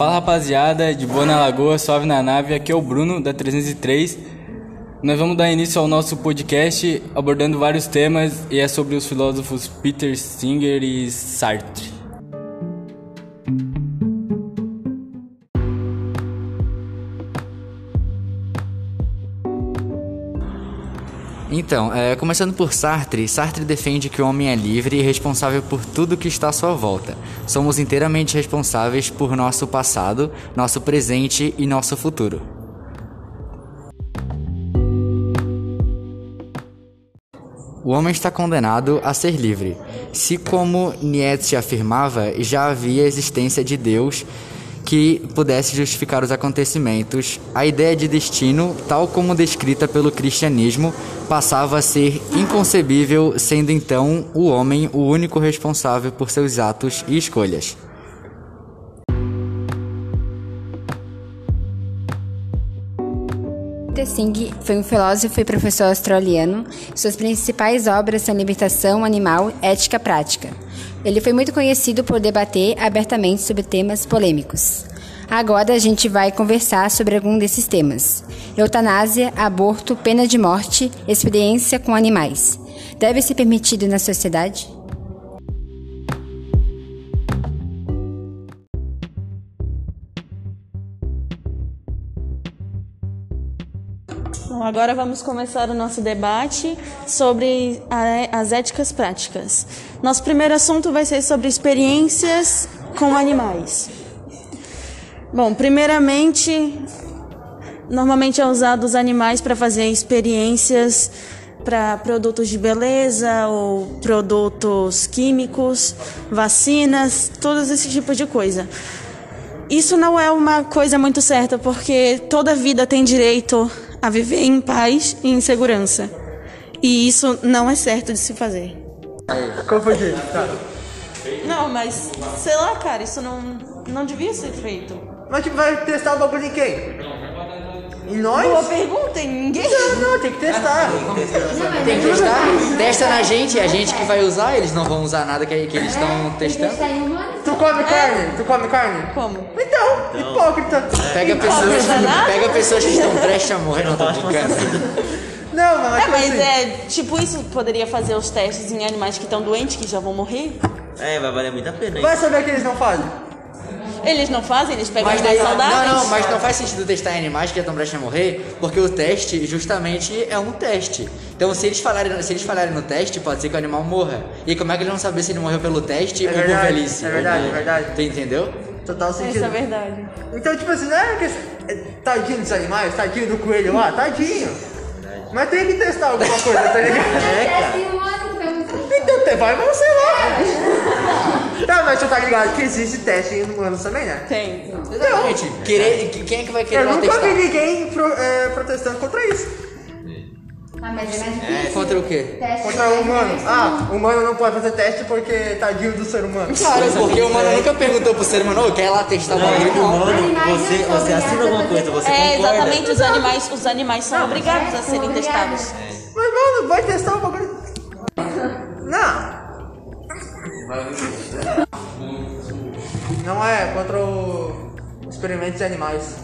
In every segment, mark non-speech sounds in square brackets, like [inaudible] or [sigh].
Fala rapaziada, de boa na lagoa, suave na nave, aqui é o Bruno da 303. Nós vamos dar início ao nosso podcast abordando vários temas e é sobre os filósofos Peter Singer e Sartre. Então, é, começando por Sartre, Sartre defende que o homem é livre e responsável por tudo que está à sua volta. Somos inteiramente responsáveis por nosso passado, nosso presente e nosso futuro. O homem está condenado a ser livre. Se, como Nietzsche afirmava, já havia existência de Deus que pudesse justificar os acontecimentos, a ideia de destino, tal como descrita pelo cristianismo, passava a ser inconcebível, sendo então o homem o único responsável por seus atos e escolhas. Peter Singh foi um filósofo e professor australiano. Suas principais obras são Libertação Animal, Ética Prática. Ele foi muito conhecido por debater abertamente sobre temas polêmicos. Agora a gente vai conversar sobre algum desses temas: eutanásia, aborto, pena de morte, experiência com animais. Deve ser permitido na sociedade? Agora vamos começar o nosso debate sobre a, as éticas práticas. Nosso primeiro assunto vai ser sobre experiências com animais. Bom, primeiramente, normalmente é usado os animais para fazer experiências para produtos de beleza ou produtos químicos, vacinas, todos esse tipo de coisa. Isso não é uma coisa muito certa, porque toda vida tem direito a viver em paz e em segurança. E isso não é certo de se fazer. Qual foi? Tá. Não, mas sei lá, cara, isso não, não devia ser feito. Mas tipo, vai testar o bagulho em quem? Nós? Boa pergunta, ninguém. Não, não, tem que testar. Tem que testar? Testa na gente, a gente que vai usar, eles não vão usar nada que, que eles estão testando. Tu come carne? Tu come carne? Como? Então, hipócrita. Pega pessoas, pega pessoas que estão prestes a morrer, não tô brincando. Não, mas, É, tipo mas assim, é tipo isso poderia fazer os testes em animais que estão doentes, que já vão morrer? É, vai valer muito a pena, hein? vai saber que eles não fazem. Eles não fazem, eles pegam Mas mais daí, saudáveis. não, não, mas não faz sentido testar em animais que já estão prestes a morrer, porque o teste justamente é um teste. Então se eles falarem, se eles falarem no teste, pode ser que o animal morra. E como é que eles vão saber se ele morreu pelo teste É ou por verdade, velhice? é verdade, por- é verdade. Tu entendeu? Total sentido. Isso é verdade. Então, tipo assim, não é que é tadinho dos animais, tadinho do coelho lá, tadinho. Mas tem que testar alguma coisa, tá ligado? É, cara. Então vai, mas sei lá. Tá, mas tu tá ligado que existe teste em humanos também, né? Tem. Exatamente. Querer, quem é que vai querer Eu lá nunca testar? vi ninguém pro- é, protestando contra isso. Ah, mas é mais difícil. Contra o quê? Contra o humano. Ah, o humano não pode fazer teste porque tadinho do ser humano. Claro, porque o mano nunca perguntou pro ser humano, "Ô, quer lá testar o bagulho? Não. Mano, você, você assina alguma coisa, você É, concorda? exatamente, os animais, os animais são obrigados a serem testados. Mas, mano, vai testar o bagulho. Não. Não é contra o experimentos de animais.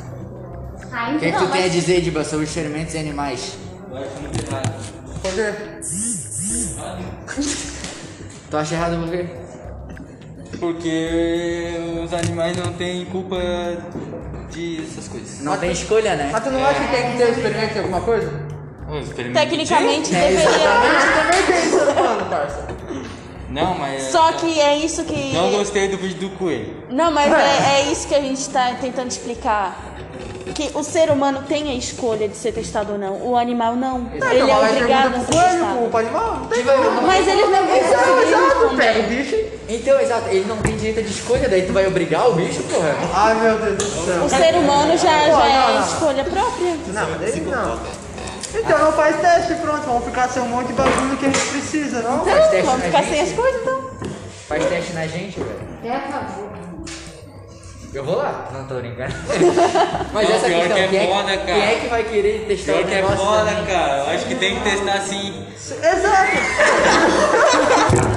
O que, é que tu tem a dizer, Diba, sobre experimentos em animais? Por quê? Tu acha errado por quê? Porque os animais não têm culpa de essas coisas. Não tem escolha, né? Mas tu não acha que tem que ter experimento em alguma coisa? Tecnicamente É, deveria. Também tem ser humano, parça. Não, mas. Só que é isso que. Não gostei do vídeo do coelho. Não, mas é, é isso que a gente está tentando explicar. Que o ser humano tem a escolha de ser testado ou não. O animal não. Ele é Então, vai obrigado a ser testado. pro animal, não tem como. Mas eles não vão Então, conseguir exato, pega o responder. bicho. Então, exato, ele não tem direito de escolha, daí tu vai obrigar o bicho, porra? Ai, meu Deus do céu. O ser humano já, já não, é não. escolha própria. Não, mas daí não. Então não faz teste, pronto. Vamos ficar sem um monte de bagulho que a gente precisa, não? Faz teste Vamos na ficar sem as coisas então. Faz teste na gente, velho. Eu vou lá. Não tô brincando. [laughs] Mas Não, essa pior questão, que é quem, foda, é, cara. quem é que vai querer testar Pior o que é negócio foda, também? cara. Eu acho que tem que testar assim. Exato. [laughs]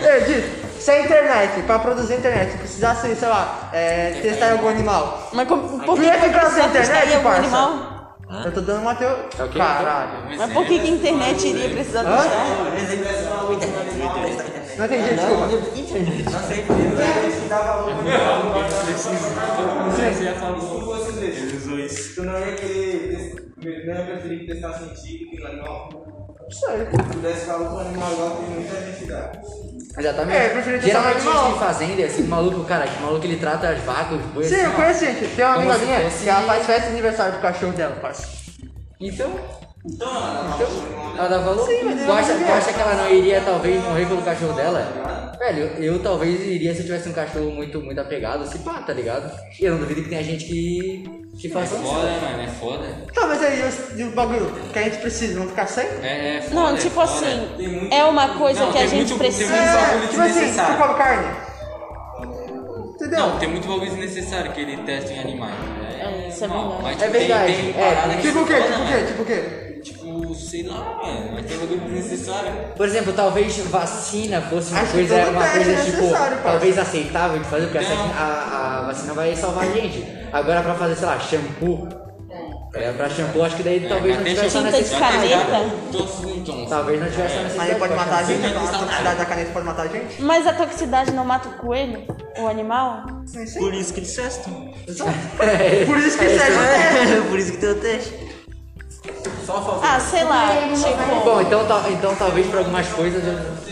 Ei, Dito, se a internet, pra produzir internet, precisasse, sei lá, é, testar em algum animal. Mas como- por Tu que ia que vai ficar sem internet, parça? Animal? Eu tô dando uma teo... ok? Caralho. Mas por que, que a internet iria precisar testar? Não entendi, desculpa. Tu não ia querer, não ia preferir testar científico no animal? Não sei. Se pudesse falar com o animal igual tem muita gente dá. Exatamente. É, testar Geralmente gente em fazenda, assim, maluco, cara, que maluco ele trata as vacas, os bois. Sim, assim, eu conheço, gente. Tem uma amiga minha que ela faz festa de aniversário pro cachorro dela, parça. Então. Então, ela dá valor? Sim, mas tu, acha, ela não tu acha que ela não iria talvez morrer pelo cachorro dela? Velho, eu, eu talvez iria se eu tivesse um cachorro muito, muito apegado, se pá, tá ligado? E eu não duvido que tenha gente que, que faça isso. Foda, mano, é foda. Tá, mas aí e o bagulho que a gente precisa, não ficar sem? É, é foda. Não, é tipo foda. assim, é uma coisa Não, que a tem gente muito- precisa. tem muito É, bagulho tipo assim, tu desnecessário. come carne. Entendeu? Não, tem muito bagulho desnecessário que ele testa em animais. É, isso é verdade. mas, É tipo, tem- verdade, Tem, é, parada que Tipo o quê? Tipo o quê? Tipo o quê? Tipo, sei lá, mano. Mas tem bagulho desnecessário. Por exemplo, talvez vacina fosse uma Acho que coisa, todo uma teste coisa é tipo, necessário, talvez aceitável de fazer, porque essa Não. a, a vacina vai salvar a gente. Agora pra fazer, sei lá, shampoo. É, pra shampoo, acho que daí talvez não mas tem tivesse a tinta de necessidade. caneta. Talvez não tivesse a necessidade. Mas ele pode pra matar a shampoo. gente, a toxicidade da caneta pode matar a gente? Mas a toxicidade não mata o coelho? O animal? Sim, sim. Por isso que eles testam. Por isso que [laughs] serve É, por isso que tem o teste. Ah, sei lá, tipo. Bom, então, tal- então talvez pra algumas coisas eu...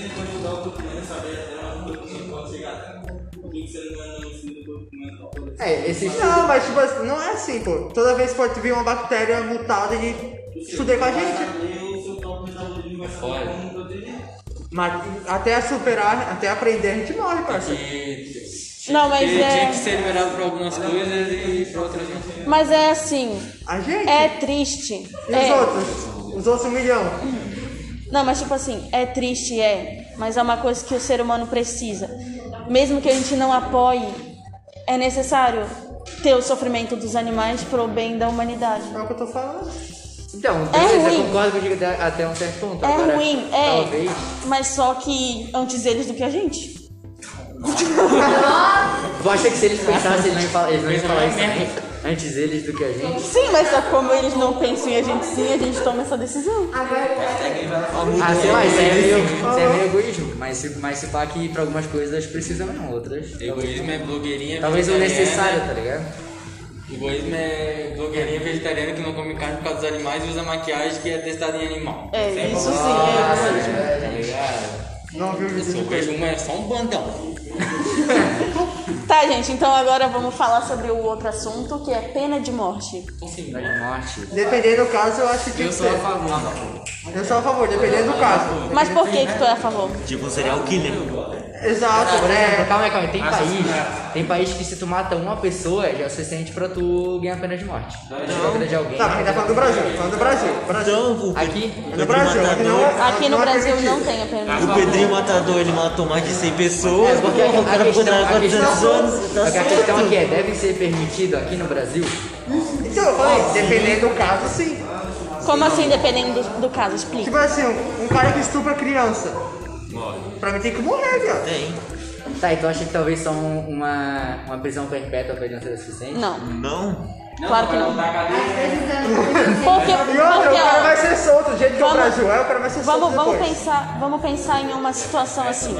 É, esse estudo... Não, mas tipo assim, não é assim, pô. Toda vez que pode vir uma bactéria mutada e fuder com a gente. É foda. Mas até superar, até aprender, a gente morre, parceiro. Não, mas ele é- tinha que ser liberado pra algumas coisas e pra outras não. Mas é assim, A gente? é triste. E É, os outros? Os outros um milhão. Não, mas tipo assim, é triste, é. Mas é uma coisa que o ser humano precisa. Mesmo que a gente não apoie, é necessário ter o sofrimento dos animais pro bem da humanidade. É o que eu tô falando. Então, É ruim. eu concordo contigo até, até um certo ponto. É Agora, ruim, é. Talvez... Mas só que antes eles do que a gente. Tu acha que se eles pensassem, eles não iam falar, eles não iam falar isso também? Antes eles do que a gente? Sim, mas só como eles não pensam em a gente sim, a gente toma essa decisão. Ah, sei lá, isso é meio, isso é meio egoísmo. Mas se, mas se pá que pra algumas coisas precisa mesmo, outras. Egoísmo é blogueirinha Talvez o vegetariana. necessário, tá ligado? Egoísmo é blogueirinha vegetariana que não come carne por causa dos animais e usa maquiagem que é testada em animal. É, isso sim, é egoísmo. Tá ligado? Não viu o vídeo Se eu do vejo uma é só um bandão. Tá, gente, então agora vamos falar sobre o outro assunto, que é pena de morte. Da de morte. Dependendo do caso, eu acho que Eu sou a favor. Eu sou a favor, dependendo do caso. Mas por que que tu é a favor? Tipo um serial killer. Exato, Por exemplo, é. calma aí, calma aí. Tem país, tem país que se tu mata uma pessoa já é o suficiente pra tu ganhar pena de morte. Não. A vida de alguém. Tá, mas tá falando do Brasil, falando do Brasil. Brasil. Então, o, Aqui, o No Pedrinho Brasil, aqui não é. Matador. Aqui no não é Brasil não tem a pena de O morte. Pedrinho Matador, ele matou mais de 100 pessoas. É, porque a, o questão, a 400 questão, anos. Tá a questão aqui é, deve ser permitido aqui no Brasil? Então, eu falei, dependendo do caso, sim. Como assim, dependendo do, do caso? Explica. Tipo assim, um, um cara que estupra criança. Pra mim tem que morrer, viado. Tem. Tá, então acha que talvez só um- uma, uma prisão perpétua pra ele não ser suficiente? Não, Não. claro que não. Porque, E porque o cara ó, vai ser solto, do jeito que o Vamos- Brasil é, o cara vai ser solto Vamos, vamos, depois. pensar, vamos pensar em uma situação assim.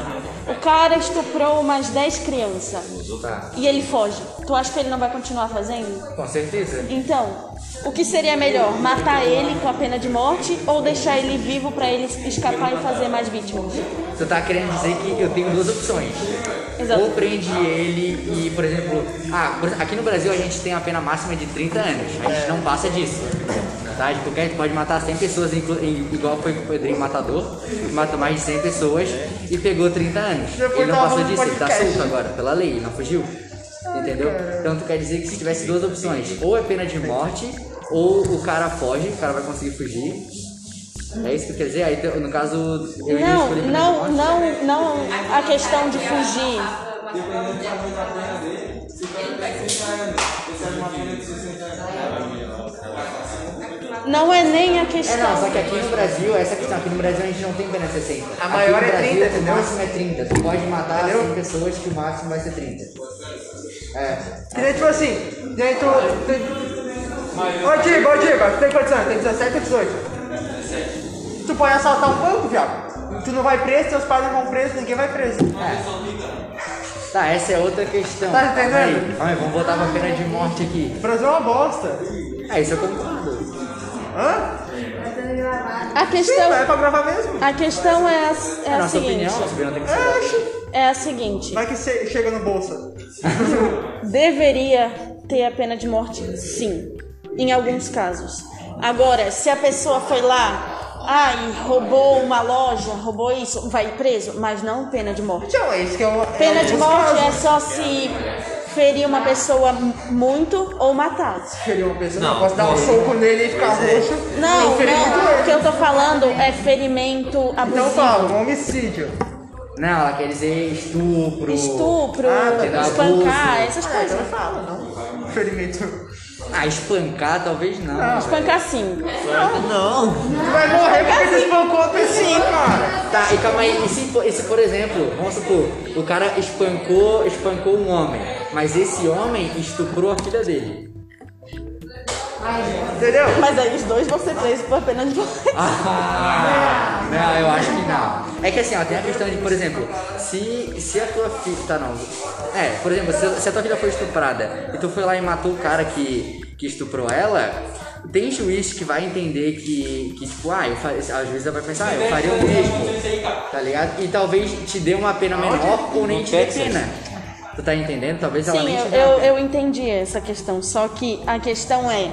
O cara estuprou umas 10 crianças Tá, e ele foge. Tu acha que ele não vai continuar fazendo? com certeza. Então, o que seria melhor? Matar ele com a pena de morte ou deixar ele vivo pra ele escapar e fazer mais vítimas? Tu tá querendo dizer que eu tenho duas opções. Exato. Ou prende ele e, por exemplo, ah, por- aqui no Brasil a gente tem a pena máxima de 30 anos. A gente não passa disso. Tá? Qualquer pode matar 100 pessoas, inclu- em- igual foi com o Pedrinho Matador, que matou mais de 100 pessoas e pegou 30 anos. Depois Ele não passou disso, ele tá solto agora, pela lei, não fugiu. Entendeu? Então tu quer dizer que se tivesse duas opções, ou é pena de morte, ou o cara foge, o cara vai conseguir fugir. É isso que quer dizer? Aí no caso eu iria Não, escolher pena de não, morte. não, não a questão de fugir. Não é nem a É, questão. não, só que aqui no Brasil, essa questão, aqui no Brasil a gente não tem pena 60. A Aqui maior no é Brasil, 30, entendeu? O máximo é 30. Tu pode matar Entendeu? 100 pessoas que o máximo vai ser 30. É. Que nem, tipo assim, dentro. Tem... Ô, Diego, ô, tu tem quantos anos? Tem 17 ou 18? Tu pode assaltar um banco, viado. Tu não vai preso, teus pais não vão preso, ninguém vai preso. Tá, essa é outra questão. Tá entendendo? Aí, vamos voltar pra pena de morte aqui. O Brasil é uma bosta. É, isso eu concordo. Hã? A Sim, questão, é pra gravar mesmo. a questão é a, é É a nossa seguinte. opinião, nossa opinião tem que É, ser. oxi. É a seguinte. Vai que che- chega no bolso. [laughs] Deveria ter a pena de morte, sim, em alguns casos. Agora, se a pessoa foi lá, ai, roubou uma loja, roubou isso, vai preso, mas não pena de morte. Então, é isso que eu. Pena de morte é casos. só se ferir uma pessoa muito ou matar. Ferir uma pessoa, não, posso dar um soco nele e ficar roxo. Não, muito não, o que eu tô falando é ferimento Então abusivo. fala, um homicídio. Não, ela quer dizer estupro. Estupro, Ah, espancar, Abuso. essas Ah, coisas. então fala, não. Ferimento. Ah, espancar talvez não. Não. Espancar sim. Não. Tu vai morrer porque tu espancou a pessoa, cara. Tá, e calma aí, e se, e se por exemplo, vamos supor, o cara espancou, espancou um homem, mas esse homem estuprou a filha dele. Entendeu? Mas aí os dois vão ser presos por pena de morte. Ah, não, eu acho que não. É que assim, ó, tem a questão de, por exemplo, se, se a tua filha. Tá, não. É, por exemplo, se, se a tua filha foi estuprada e tu foi lá e matou o cara que, que estuprou ela, tem juiz que vai entender que, que tipo, ah, eu faria, a juíza vai pensar, ah, eu faria o mesmo, tá ligado? E talvez te dê uma pena menor ou nem te dê pena. Tu tá entendendo? Talvez ela Sim, nem eu, te dê eu, eu entendi essa questão. Só que a questão é: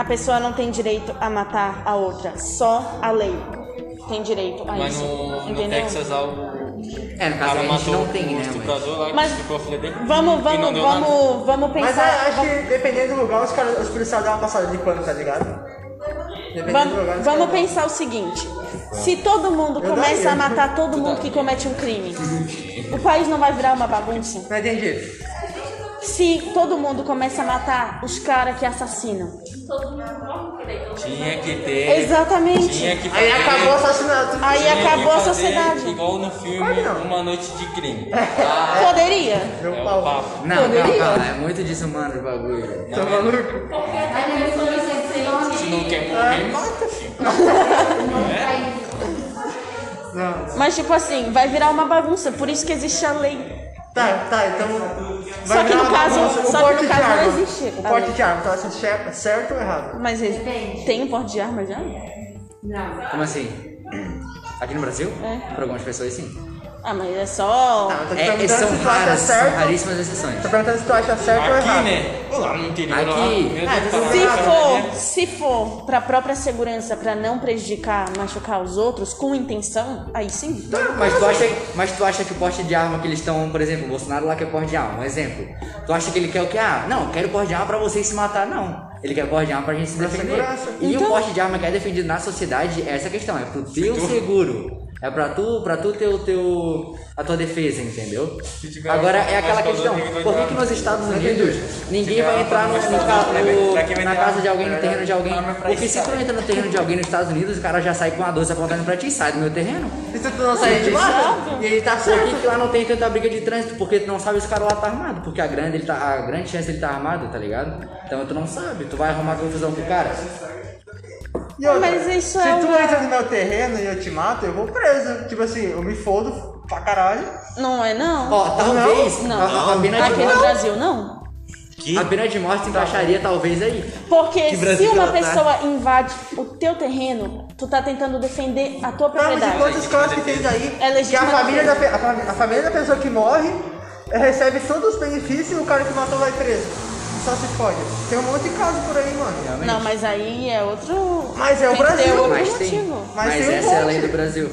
a pessoa não tem direito a matar a outra, só a lei tem direito a Mas isso. no, no entendeu? Texas lá o É, no caso cara a gente matou não tem, o né? Mas... estuprador lá Mas. Vamos, vamos, vamos, vamos Mas pensar. é, acho que dependendo do lugar, os, caras, os policiais dão uma passada de pano, tá ligado? Dependendo Vamos, do lugar, os vamos pensar o seguinte: se todo mundo Eu começa daria. a matar todo mundo que comete um crime, o país não vai virar uma bagunça? Não entendi. Se todo mundo começa a matar os caras que assassinam. Tinha que ter. Exatamente. Tinha que Aí acabou o assassinato. Aí tinha que acabou a fazer sociedade. Igual no filme que não. Uma Noite de Crime. Poderia. Meu É o pau. papo. Não, Poderia. calma, calma, é muito desumano o bagulho. Tá maluco? Se não quer morrer, mata, filho. [laughs] Não. Mas tipo assim, vai virar uma bagunça, por isso que existe a lei. Tá, tá, então. Só que no caso- bagunça. Só que porte no de caso não existe O porte de arma, tá achando cer- certo ou errado? Mas tem um porte de arma já? Como assim? Aqui no Brasil? É. Para algumas pessoas sim. Ah, mas é só. Tá, eu tô te É, perguntando são se tu acha raras, são certo. raríssimas exceções. Tô perguntando se tu acha certo ou Aqui, errado. né? Lá no interior. Aqui. Lá, meu Ah, Deus, se tá Se for, se for pra própria segurança, pra não prejudicar, machucar os outros, com intenção, aí sim. Mas tu, acha, mas tu acha que o porte de arma que eles estão, por exemplo, o Bolsonaro lá quer porte de arma, um exemplo. Tu acha que ele quer o quê? Ah, não, quero porte de arma pra vocês se matar, não. Ele quer porte de arma pra gente se defender. segurança. E Então- o porte de arma que é defendido na sociedade é essa questão, é pro teu seguro. É pra tu, pra tu ter o teu, a tua defesa, entendeu? Agora é aquela questão, por que que nos Estados Unidos ninguém vai entrar no, no no- na casa de alguém, no terreno de alguém? Porque se tu entra no terreno de alguém nos Estados Unidos, o cara já sai com a 12 apontando pra ti e sai do meu terreno. E se tu não sair de lá, e ele tá Por certo. que, que lá não tem tanta briga de trânsito? Porque tu não sabe se o cara lá tá armado. Porque a grande, ele tá, a grande chance dele tá armado, tá ligado? Então tu não sabe. Tu vai arrumar confusão com o cara. E outra, Mas isso se é tu uma- entra no meu terreno e eu te mato, eu vou preso. Tipo assim, eu me fodo pra caralho. Não é não? Ó, talvez Não. a, a pena de Aqui no. Brasil não. A pena de morte se encaixaria talvez aí. Porque se uma tá? pessoa invade o teu terreno, tu tá tentando defender a tua Não, mas propriedade. quantos casos que tem daí? É que a família, da, a, a família da pessoa que morre eh, recebe todos os benefícios e o cara que matou vai preso. Só se fode. Tem um monte de caso por aí, mano. Não, mas aí é outro. Mas é o tem Brasil. Mas tem. Mas Mas, tem um essa é a lei do Brasil.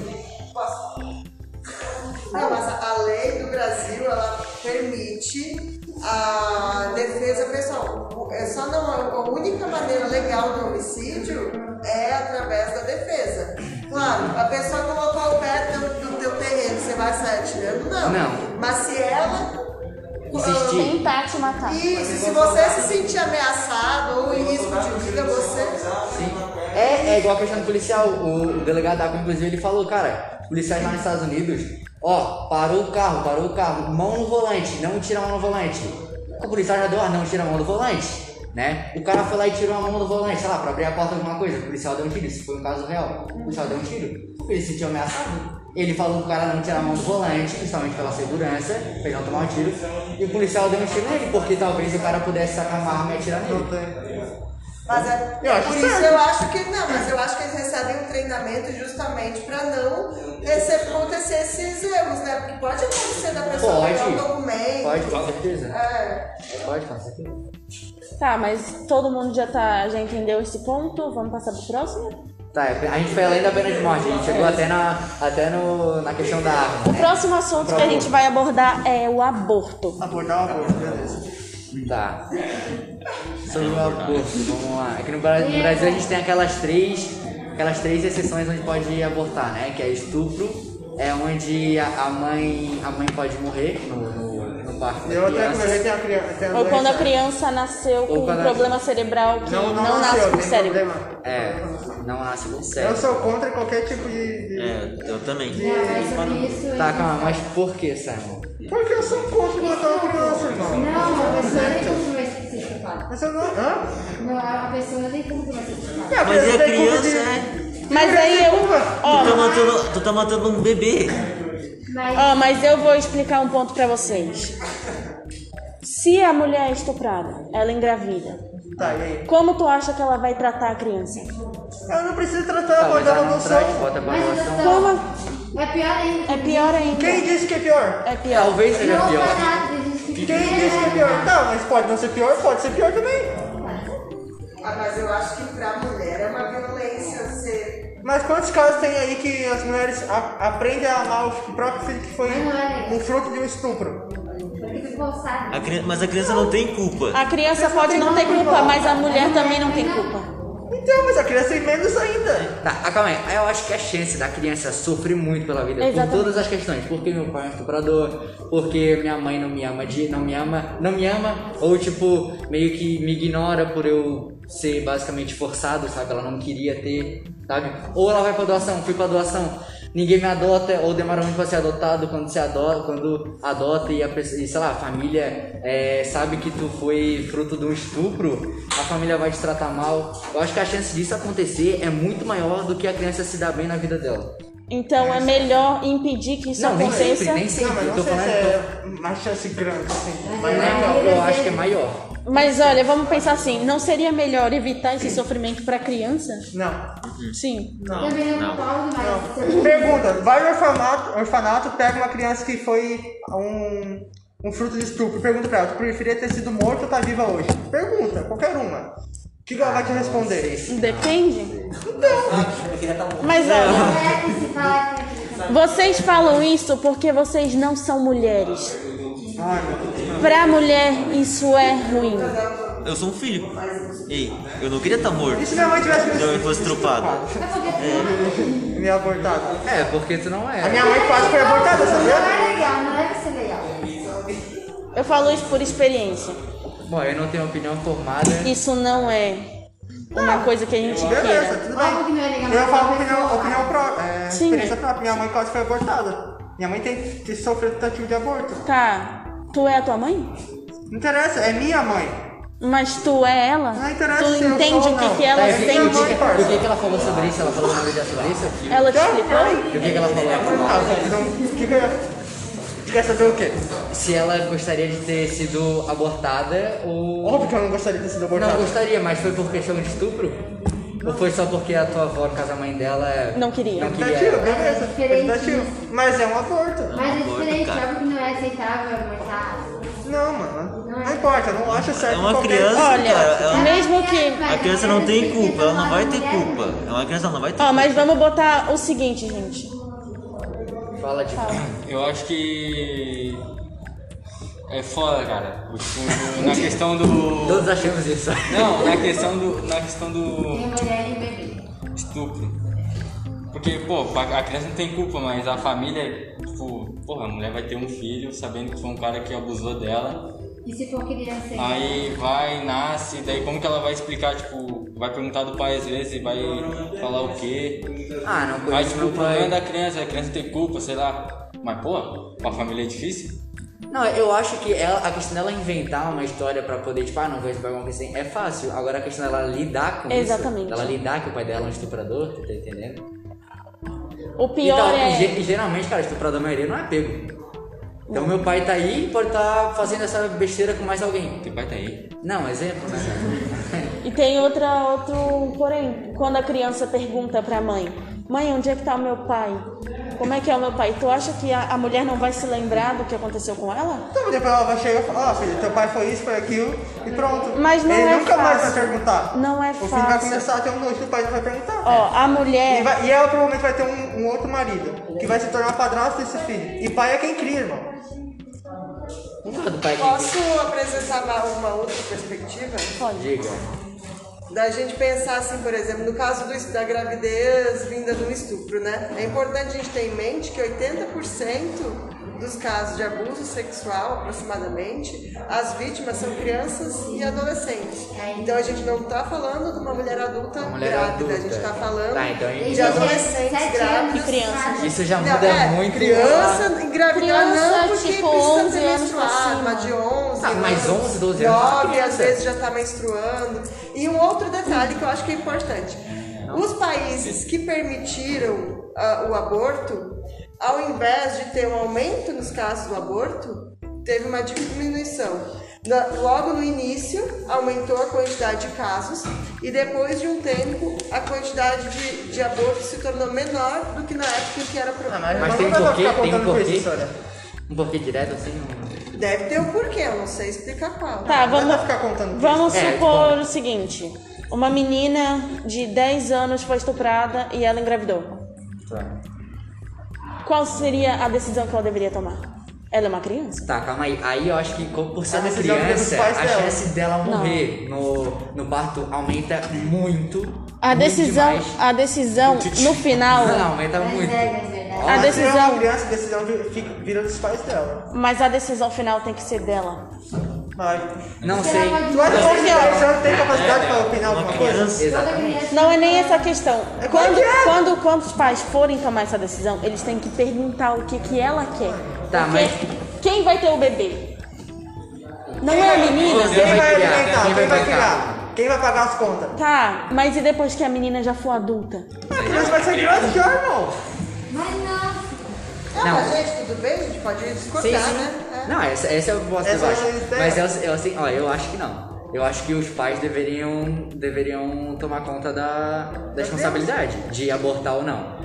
Não, mas a lei do Brasil, ela permite a defesa pessoal. É só não, a única maneira legal do homicídio é através da defesa. Claro, a pessoa colocou o pé do, do teu terreno, você vai sair atirando? Não. Não. Mas se ela insistir. Tentar te matar. Isso, se você se sentir ameaçado ou em risco de vida, você. Sim. É, é igual a questão do policial. O, o delegado da inclusive, ele falou, cara, policiais lá nos Estados Unidos, ó, parou o carro, parou o carro, mão no volante, não tira a mão no volante. O policial já deu, ah, não tira a mão do volante. Né? O cara foi lá e tirou a mão do volante, sei lá, pra abrir a porta alguma coisa. O policial deu um tiro, isso foi um caso real. O policial deu um tiro, porque ele se sentiu ameaçado. Ele falou pro cara não tirar a mão do volante, principalmente pela segurança, pra ele não tomar um tiro. E o policial deu um tiro nele, porque talvez o cara pudesse sacar uma arma e atirar nele. Mas é, Eu acho por isso certo. eu acho que não, mas eu acho que eles recebem um treinamento justamente para não receber, acontecer esses erros, né? Porque pode acontecer da pessoa Pode. pegar um documento. Pode, com certeza. É. Pode, com certeza. Tá, mas todo mundo já, tá, já entendeu esse ponto? Vamos passar pro próximo? Tá, a gente foi além da pena de morte, a gente chegou até na, até no, na questão da arma. O né? próximo assunto que a gente vai abordar é o aborto. Abordar o aborto, beleza. Tá. Sobre o aborto, vamos lá. Aqui no Bra- no Brasil a gente tem aquelas três, aquelas três exceções onde pode abortar, né? Que é estupro, é onde a, mãe, a mãe pode morrer no, no, no parto Eu até tem a criança. Tem a Ou quando a criança nasceu com um problema cerebral que Não, não, não, nasce com o tem cérebro. problema. É, não nasce com Eu cérebro. sou contra qualquer tipo de. de- É, eu também. Sobre isso. Tá, calma, mas por que, Simon? Porque eu sou contra matar uma criança, irmão. Não, a pessoa nem como vai ser estupada. Mas eu não. Hã? Não, a pessoa não tem como vai ser. Minha Mas culpa criança, de- é? Mas aí eu. Tu tá matando, tu tá matando um bebê. Mas ó, mas eu vou explicar um ponto pra vocês. Se a mulher é estuprada, ela engravida, Tá, e aí? como tu acha que ela vai tratar a criança? Eu não preciso tratar Tá, a mas ela da não traz, bota pra Mas adoção. Como? é pior ainda. É pior ainda. Quem disse que é pior? É pior. Talvez seja Não pior. Quem disse que é pior? Tá, mas pode não ser pior, pode ser pior também. Ah, mas eu acho que pra mulher é uma violência ser. Mas quantos casos tem aí que as mulheres a- aprendem a amar o próprio filho que foi é legal. um fruto de um estupro? A criança, mas a criança não tem culpa. A criança pode não ter culpa, mas a mulher também não tem culpa. Então, mas a criança tem menos ainda. Tá, ah, calma aí. Eu acho que a chance da criança sofrer muito pela vida Exatamente. por todas as questões. Porque meu pai é um estuprador, porque minha mãe não me ama de. não me ama, não me ama, ou tipo, meio que me ignora por eu ser basicamente forçado, sabe? Ela não queria ter, sabe? Ou ela vai pra doação, fui pra doação. Ninguém me adota, ou demora muito pra ser adotado quando se adota, quando adota e a pessoa, e, sei lá, a família é, sabe que tu foi fruto de um estupro, a família vai te tratar mal. Eu acho que a chance disso acontecer é muito maior do que a criança se dar bem na vida dela. Então é melhor impedir que isso não, nem aconteça. sempre, nem Não, sempre. mas não Tô sei se é uma chance grande, assim. Mas não, não, eu acho que é maior. Mas olha, vamos pensar assim, não seria melhor evitar esse sofrimento pra criança? não. Sim. Não mas. Não. Pergunta, vai no orfanato, orfanato, pega uma criança que foi um, um fruto de estupro. Pergunta pra ela, tu preferia ter sido morto ou tá viva hoje? Pergunta, qualquer uma. O que que ela vai te responder? Depende. Mas olha, É vocês falam isso porque vocês não são mulheres. Ai, meu Deus. Pra mulher isso é ruim. Eu sou um filho. Ei, eu não queria estar morto. E se minha mãe tivesse Se eu fosse estrupado. me abortado? É, porque tu não A é. minha mãe quase foi abortada, Não sabia? é legal, não deve ser legal. Eu falo isso por experiência. Bom, eu não tenho opinião formada. Isso não é uma coisa que a gente Beleza, queira. tudo bem. não é. Eu mas falo opinião, opinião própria, é, Sim. experiência própria. Minha mãe quase foi abortada. Minha mãe tem que sofrer tentativa de aborto. Tá. Tu é a tua mãe? Não interessa, é minha mãe. Mas tu é ela? Não interessa Tu se eu entende sou o que, não. que ela Tá, e sente? o que, o que que ela falou sobre isso? Ela falou sobre isso sobre isso? Ela te explicou? E o que que ela falou? Ah, então, o que que eu... Tu quer saber o quê? Se ela gostaria de ter sido abortada ou... Óbvio que eu não gostaria de ter sido Não, abortada. gostaria, mas foi por questão de estupro? Ou foi só porque a tua avó, no caso a mãe dela... Não queria. Não Tentativa, queria... beleza. É diferente tentativa. Mas é um aborto. Mas é Aborto, diferente, óbvio que não é aceitável abortar. Não, mano. Não importa, eu não acho certo É uma qualquer... criança, Olha, cara. ela- mesmo que. a criança não tem culpa, ela não vai ter culpa. É uma criança, ela não vai ter Ó, culpa. mas vamos botar o seguinte, gente. Fala de... Eu acho que. É foda, cara. Tipo, na questão do. [laughs] Todos achamos isso. Não, na questão do. Na questão do Tem mulher e bebê. estupro. Porque Porque, pô, a criança não tem culpa, mas a família, tipo, porra, a mulher vai ter um filho sabendo que foi um cara que abusou dela. E se for criança Aí vai, nasce, daí como que ela vai explicar, tipo, vai perguntar do pai às vezes e vai falar o quê? Ah, não Mas conheço tipo, meu o problema pai. da criança, a criança tem culpa, sei lá. Mas, pô, pra família é difícil? Não, eu acho que ela, a questão dela inventar uma história pra poder, tipo, ah, não vou explicar alguma coisa assim, é fácil. Agora a questão dela lidar com Exatamente. isso, ela lidar que o pai dela é um estuprador, tá entendendo? O pior então, é. e, ge- geralmente, cara, estuprador a maioria não é pego. Então meu pai tá aí pode estar fazendo essa besteira com mais alguém. Teu pai tá aí. Não, exemplo, né? Tem outra, outro porém, quando a criança pergunta pra mãe, mãe, onde é que tá o meu pai? Como é que é o meu pai? Tu acha que a, a mulher não vai se lembrar do que aconteceu com ela? Então depois ela vai chegar e falar, ó filho, teu pai foi isso, foi aquilo e pronto. Mas não Ele é nunca mais vai fácil. perguntar. Não é O filho vai fácil. começar a ter um nojo, o pai não vai perguntar. Ó, a mulher. E, vai- e ela provavelmente vai ter um, um outro marido, que vai se tornar padrasto desse filho. E pai é quem cria, irmão. Posso apresentar uma, uma outra perspectiva? diga. Da gente pensar assim, por exemplo, no caso do- da gravidez vinda um estupro, né? É importante a gente ter em mente que 80% dos casos de abuso sexual, aproximadamente, as vítimas são crianças e adolescentes. Então a gente não está falando de uma mulher adulta mulher grávida, a adulta. gente está falando Tá, então de isso- adolescentes grávidos. anos, crianças. Isso já Não, muda é, muito. Criança engravidar Criança, não, porque tipo, precisa 11 ter menstruado, cima. mas de 11 Ah, mas anos, 11, 12 anos é 9, às vezes já tá menstruando. E um outro detalhe que eu acho que é importante. Os países que permitiram ah, o aborto, ao invés de ter um aumento nos casos do aborto, teve uma diminuição. Na- logo no início, aumentou a quantidade de casos e depois de um tempo, a quantidade de, de abortos se tornou menor do que na época em que era pro... Mas tem um porquê, ficar tem um contando com isso, porquê. Um porquê direto assim. não- Deve ter o porquê, eu não sei explicar qual. Tá, vamos, ficar contando vamos É, supor bom. o seguinte: uma menina de 10 anos foi estuprada e ela engravidou. Tá. Qual seria a decisão que ela deveria tomar? Ela é uma criança? Tá, calma aí. Aí eu acho que por ser A uma decisão fica dos criança, a dela. chance dela morrer no, no parto aumenta muito. A muito decisão, demais. a decisão no final, Não, aumenta muito. a Mas se é decisão, uma criança, a decisão vira dos pais dela. mas a decisão final tem que ser dela. Não sei. Tu acha que você não tem capacidade pra opinar Uma alguma coisa? Exatamente. Não é nem essa questão. É Quando, claro que é. quando, quando os pais forem tomar essa decisão, eles têm que perguntar o que, que ela quer. Tá, Porque mas- quem vai ter o bebê? Não é a menina? Quem vai vai criar, alimentar? quem Quem vai criar? Quem vai pagar as contas? Tá, mas e depois que a menina já for adulta? A criança vai ser grande já, irmão. Mas não. Não. mas gente, tudo bem? A gente pode discordar, Sim, sim. né? É. Não, essa, essa eu posso Essa eu acho. é a. Mas eu, eu, assim, ó, eu acho que não. Eu acho que os pais deveriam, deveriam tomar conta da, da responsabilidade de abortar ou não.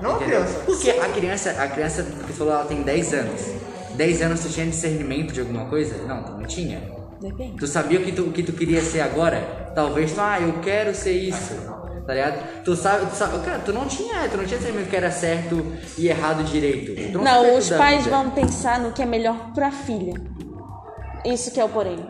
Não a Entendeu? criança. Porque a criança, a criança que você falou, ela tem 10 anos. 10 anos tu tinha discernimento de alguma coisa? Não, tu não tinha. Depende. Tu sabia o que tu, o que tu queria ser agora? Talvez tu, ah, eu quero ser isso. Tá ligado? Tu sabe, tu sabe, cara, tu não tinha, tu não tinha discernimento que era certo e errado direito. Não, tudo os pais vida. vão pensar no que é melhor pra filha. Isso que é o porém.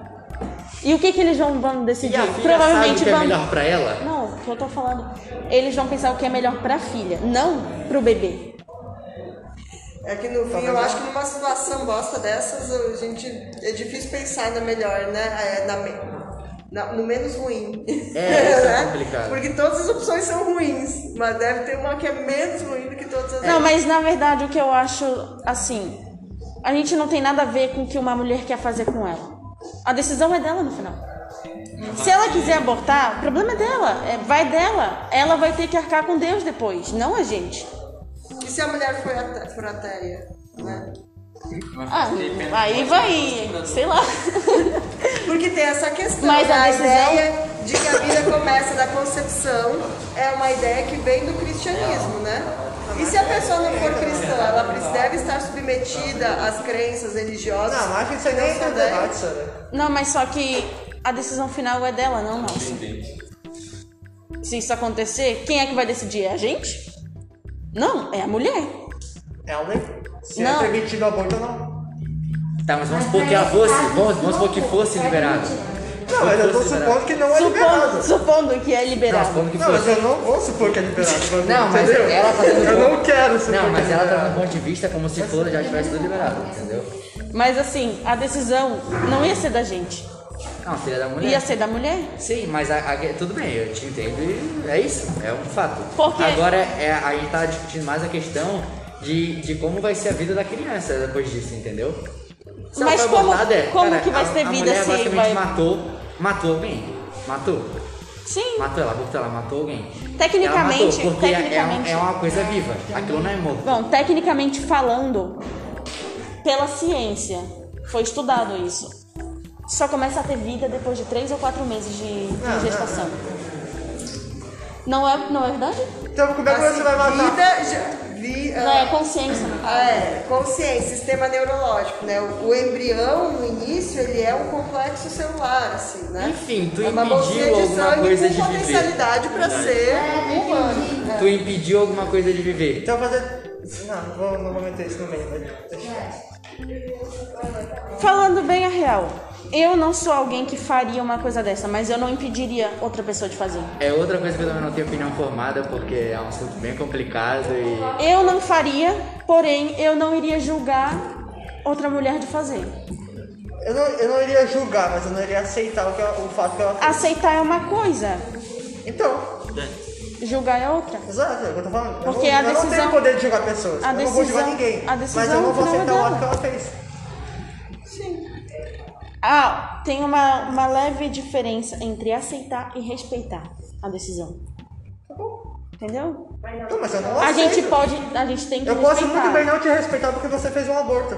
E o que, que eles vão, vão E decidir? a filha sabe Provavelmente o que é vão. melhor pra ela? Não, o que eu tô falando. Eles vão pensar o que é melhor pra filha, não pro bebê. É que no fim, eu acho que numa situação bosta dessas, a gente é difícil pensar na melhor, né? É, na- no menos ruim. É, [laughs] isso é complicado. Porque todas as opções são ruins, mas deve ter uma que é menos ruim do que todas as Não, mas na verdade o que eu acho assim, a gente não tem nada a ver com o que uma mulher quer fazer com ela. A decisão é dela no final. Se ela quiser abortar, o problema é dela, é, vai dela. Ela vai ter que arcar com Deus depois, não a gente. E se a mulher for, ate- for ateia? Né? Ah, aí vai, sei lá. [laughs] Porque tem essa questão, Mas a né? decisão- ideia de que a vida começa da concepção é uma ideia que vem do cristianismo, né? E se a pessoa não for cristã, ela deve estar submetida às crenças religiosas? Não, mas acho que isso aí não é debate, delas? Sara. Não, mas só que a decisão final é dela, não nossa. Se isso acontecer, quem é que vai decidir? É a gente? Não, é a mulher. É um Se Não. é permitido aborto ou não. Tá, mas vamos supor que ela fosse, vamos, vamos supor que fosse liberado. Não, mas eu tô supondo que não é Supondo, liberado. supondo que é Não, liberado. supondo que Não, mas fosse. eu não vou supor que é liberado. Não, mas entendeu? ela tá dando Eu ponto- não quero supor Não, que mas é ela tá liberado. dando ponto de vista como se for já tivesse tudo liberado, entendeu? Mas assim, a decisão não ia ser da gente. Não, seria da mulher. Ia ser da mulher. Sim, mas a- a- tudo bem, eu te entendo e é isso, é um fato. Porque- Agora, é, a gente tá discutindo mais a questão de, de como vai ser a vida da criança depois disso, entendeu? Se Mas como- abortada, é, como cara, que vai a- ser a vida mulher se basicamente vai- matou, matou alguém, matou, Sim. matou ela, abortou ela, matou alguém. Tecnicamente- matou, porque é- tecnicamente- é, uma coisa viva, aquilo não é morto. Bom, tecnicamente falando, pela ciência, foi estudado isso. Só começa a ter vida depois de três ou quatro meses de, de Não, não, gestação. Não é, não é verdade? Então, como é que você vai matar? Vida, já- vi- Não é consciência. Ah, é, consciência, sistema neurológico, né? O, o embrião, no início, ele é um complexo celular, assim, né? Enfim, tu é uma impediu bolsinha de alguma coisa com de viver. potencialidade para ser humano. né? Tu impediu alguma coisa de viver. Então fazer. Não, não vou, não vou meter isso no meio, mas deixa. Falando bem a real, eu não sou alguém que faria uma coisa dessa, mas eu não impediria outra pessoa de fazer. É outra coisa que eu também não tenho opinião formada, porque é um assunto bem complicado e. Eu não faria, porém eu não iria julgar outra mulher de fazer. Eu não, eu não iria julgar, mas eu não iria aceitar o, que ela- o fato que ela fez. Aceitar é uma coisa, Então, julgar é outra. exato, é o que eu tô falando. Eu Porque não, a eu não decisão- tenho poder de julgar pessoas. a eu não vou julgar decisão- ninguém. a mas decisão eu não vou é aceitar o ato que ela fez. Ah, tem uma, uma leve diferença entre aceitar e respeitar a decisão. Entendeu? Não, mas eu não A aceito. gente pode, a gente tem que Eu posso respeitar. muito bem não te respeitar porque você fez um aborto.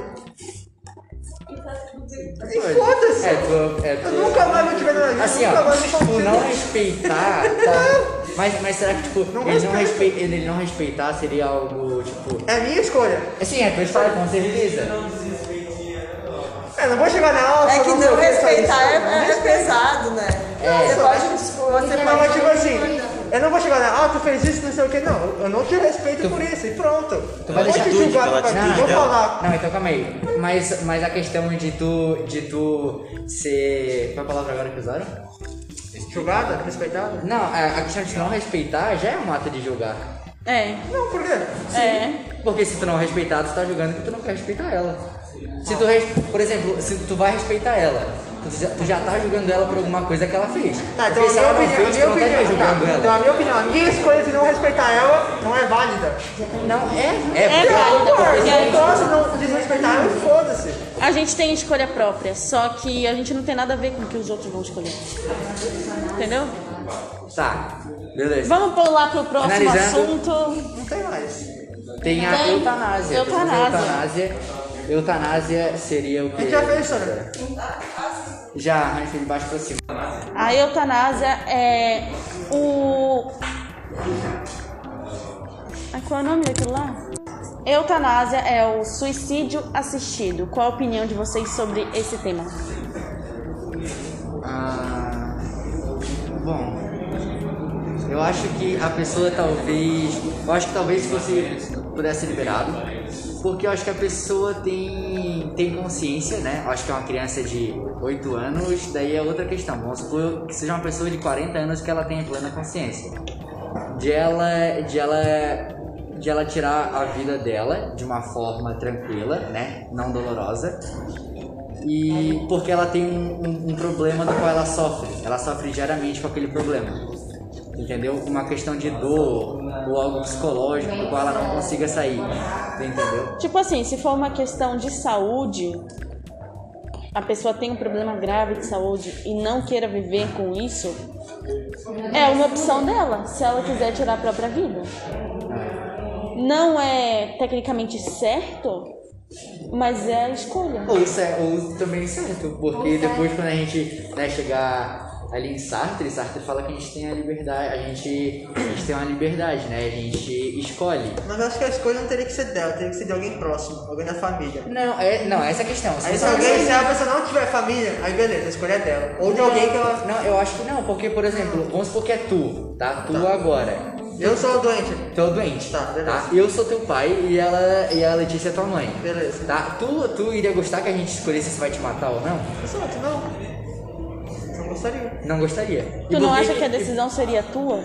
E foda-se. É, tu, é, Eu tu... nunca mais vou te ver na vida. Assim, nunca ó, mais tipo, não respeitar, [laughs] tá? Mas, mas será que, tipo, ele, não respeita. ele não respeitar seria algo, tipo... É a minha escolha. Assim, é tua história, com certeza. É, não vou chegar nela. É só que não só respeitar isso. é, Não é pesado, né? É. Você pode. Você Não, mas pode tipo assim, eu não vou chegar nela, ah, tu fez isso, não sei o que, não. Eu não te respeito por isso, e pronto. Tu Eu vai deixar te tudo julgar aqui, atitude vou falar. Não, então calma aí. Mas, mas a questão de tu, de tu ser... Qual é a palavra agora que usaram? Julgada? Respeitada? Não, a, a questão de tu não respeitar já é um ato de julgar. É, Não, por quê? é. Porque se tu não respeitar, tu tá julgando que tu não quer respeitar ela. Se tu, por exemplo, se tu vai respeitar ela, tu já, tu já tá julgando ela por alguma coisa que ela fez. Tá, então Porque a se minha ela não opinião, a fez, minha tu não tá julgando tá, ela. então a minha opinião, a minha escolha de não respeitar ela não é válida. Não, é. É, É válida, Eu posso não desrespeitar ela e foda-se. a gente tem escolha própria, só que a gente não tem nada a ver com o que os outros vão escolher. Entendeu? Tá, beleza. Vamos pular pro próximo Finalizando. assunto. Não tem mais. Tem a eutanásia. Eutanásia. Eutanásia. Seria o A quê? gente já fez? Já, mas foi de baixo pra cima. A eutanásia é o. Ah, qual é o nome daquilo lá? Eutanásia é o suicídio assistido. Qual a opinião de vocês sobre esse tema? Ah, bom, eu acho que a pessoa talvez, eu acho que talvez fosse pudesse ser liberado, porque eu acho que a pessoa tem tem consciência, né? Eu acho que é uma criança de 8 anos, daí é outra questão. Vamos supor que seja uma pessoa de 40 anos que ela tenha plena consciência de ela de ela de ela tirar a vida dela de uma forma tranquila, né? Não dolorosa e porque ela tem um, um- um problema do qual ela sofre. Ela sofre diariamente com aquele problema. Entendeu? Uma questão de dor ou algo psicológico do qual ela não consiga sair. Entendeu? Tipo assim, se for uma questão de saúde, a pessoa tem um problema grave de saúde e não queira viver com isso, é uma opção dela, se ela quiser tirar a própria vida. Não é tecnicamente certo, mas é a escolha. Ou, isso é, ou também certo, porque depois quando a gente né, chegar ali em Sartre, Sartre fala que a gente tem a liberdade, a gente, a gente tem uma liberdade, né? A gente escolhe. Mas eu acho que a escolha não teria que ser dela, teria que ser de alguém próximo, alguém da família. Não, é, não, essa é a questão. Se Aí se alguém, se a pessoa não tiver família, aí beleza, a escolha é dela. Ou de alguém que ela. Não, eu acho que não, porque, por exemplo, vamos supor que é tu, tá? Tu agora. Eu sou o doente. Tu é o doente. Tá, beleza. Eu sou teu pai e ela e a Letícia é tua mãe. Beleza. Tá? Tu, tu iria gostar que a gente escolhesse se vai te matar ou não? Exato, não. Não gostaria. Não gostaria. E Tu não acha que a decisão seria tua?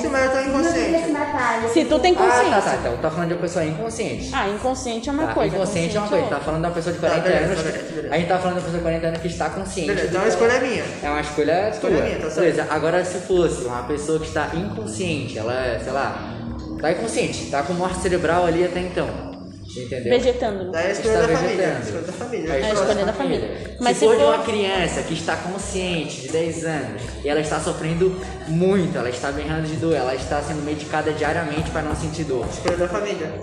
Sim, mas eu tô inconsciente. Se tu tem Ah, tá, tá. consciência. Então tá falando de uma pessoa inconsciente. Ah, inconsciente é uma Tá, coisa. inconsciente é uma coisa. Tá falando de uma pessoa de 40 beleza, anos. beleza, beleza. A gente tá falando de uma pessoa de 40 anos que está consciente. Beleza, então a escolha é minha. É uma escolha Escolha tua. minha, tá certo. Beleza, agora se fosse uma pessoa que está inconsciente, ela, sei lá, tá inconsciente, tá com morte cerebral ali até então. Entendeu? Vegetando. Daí é a Está escolha da família. vegetando. A escolha da família. É a É a escolha da família. Se Mas se for de uma criança que está consciente, de 10 anos, e ela está sofrendo muito, ela está berrando de dor, ela está sendo medicada diariamente para não sentir dor. Escolha da família.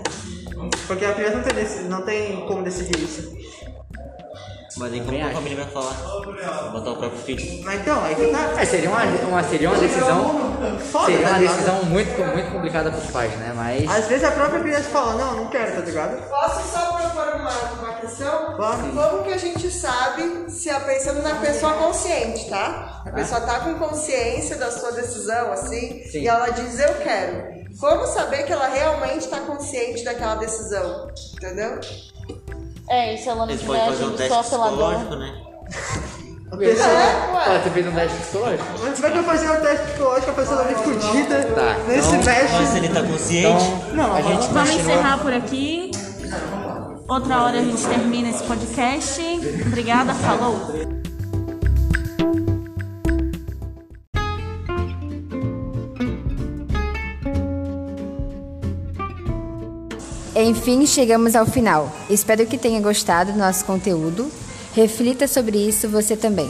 Porque a criança não tem, não tem como decidir isso. Mas aí como a família vai falar? Botar o próprio filho. Mas então, aí que tá. É, seria uma, uma, seria uma decisão. Foda, Seria tá uma decisão muito, muito complicada para os pais, né? Mas. Às vezes a própria criança fala, não, não quero, tá ligado? Posso só propor uma, uma questão? Claro. Como que a gente sabe se é pensando na pessoa consciente, tá? A pessoa tá com consciência da sua decisão, assim, Sim. e ela diz eu quero. Como saber que ela realmente está consciente daquela decisão? Entendeu? É, e se ela não Eles estiver podem fazer um agindo teste só pela dor. psicológico, né? A pessoa. É, ué. Ó, você fez um teste psicológico? É que eu fazer um teste psicológico, a pessoa tá muito fodida Tá, nesse então- teste. Mas ele tá consciente, Então, Não, a gente Vamos continua. encerrar por aqui. Outra hora a gente termina esse podcast. Obrigada, falou! Enfim, chegamos ao final. Espero que tenha gostado do nosso conteúdo. Reflita sobre isso você também.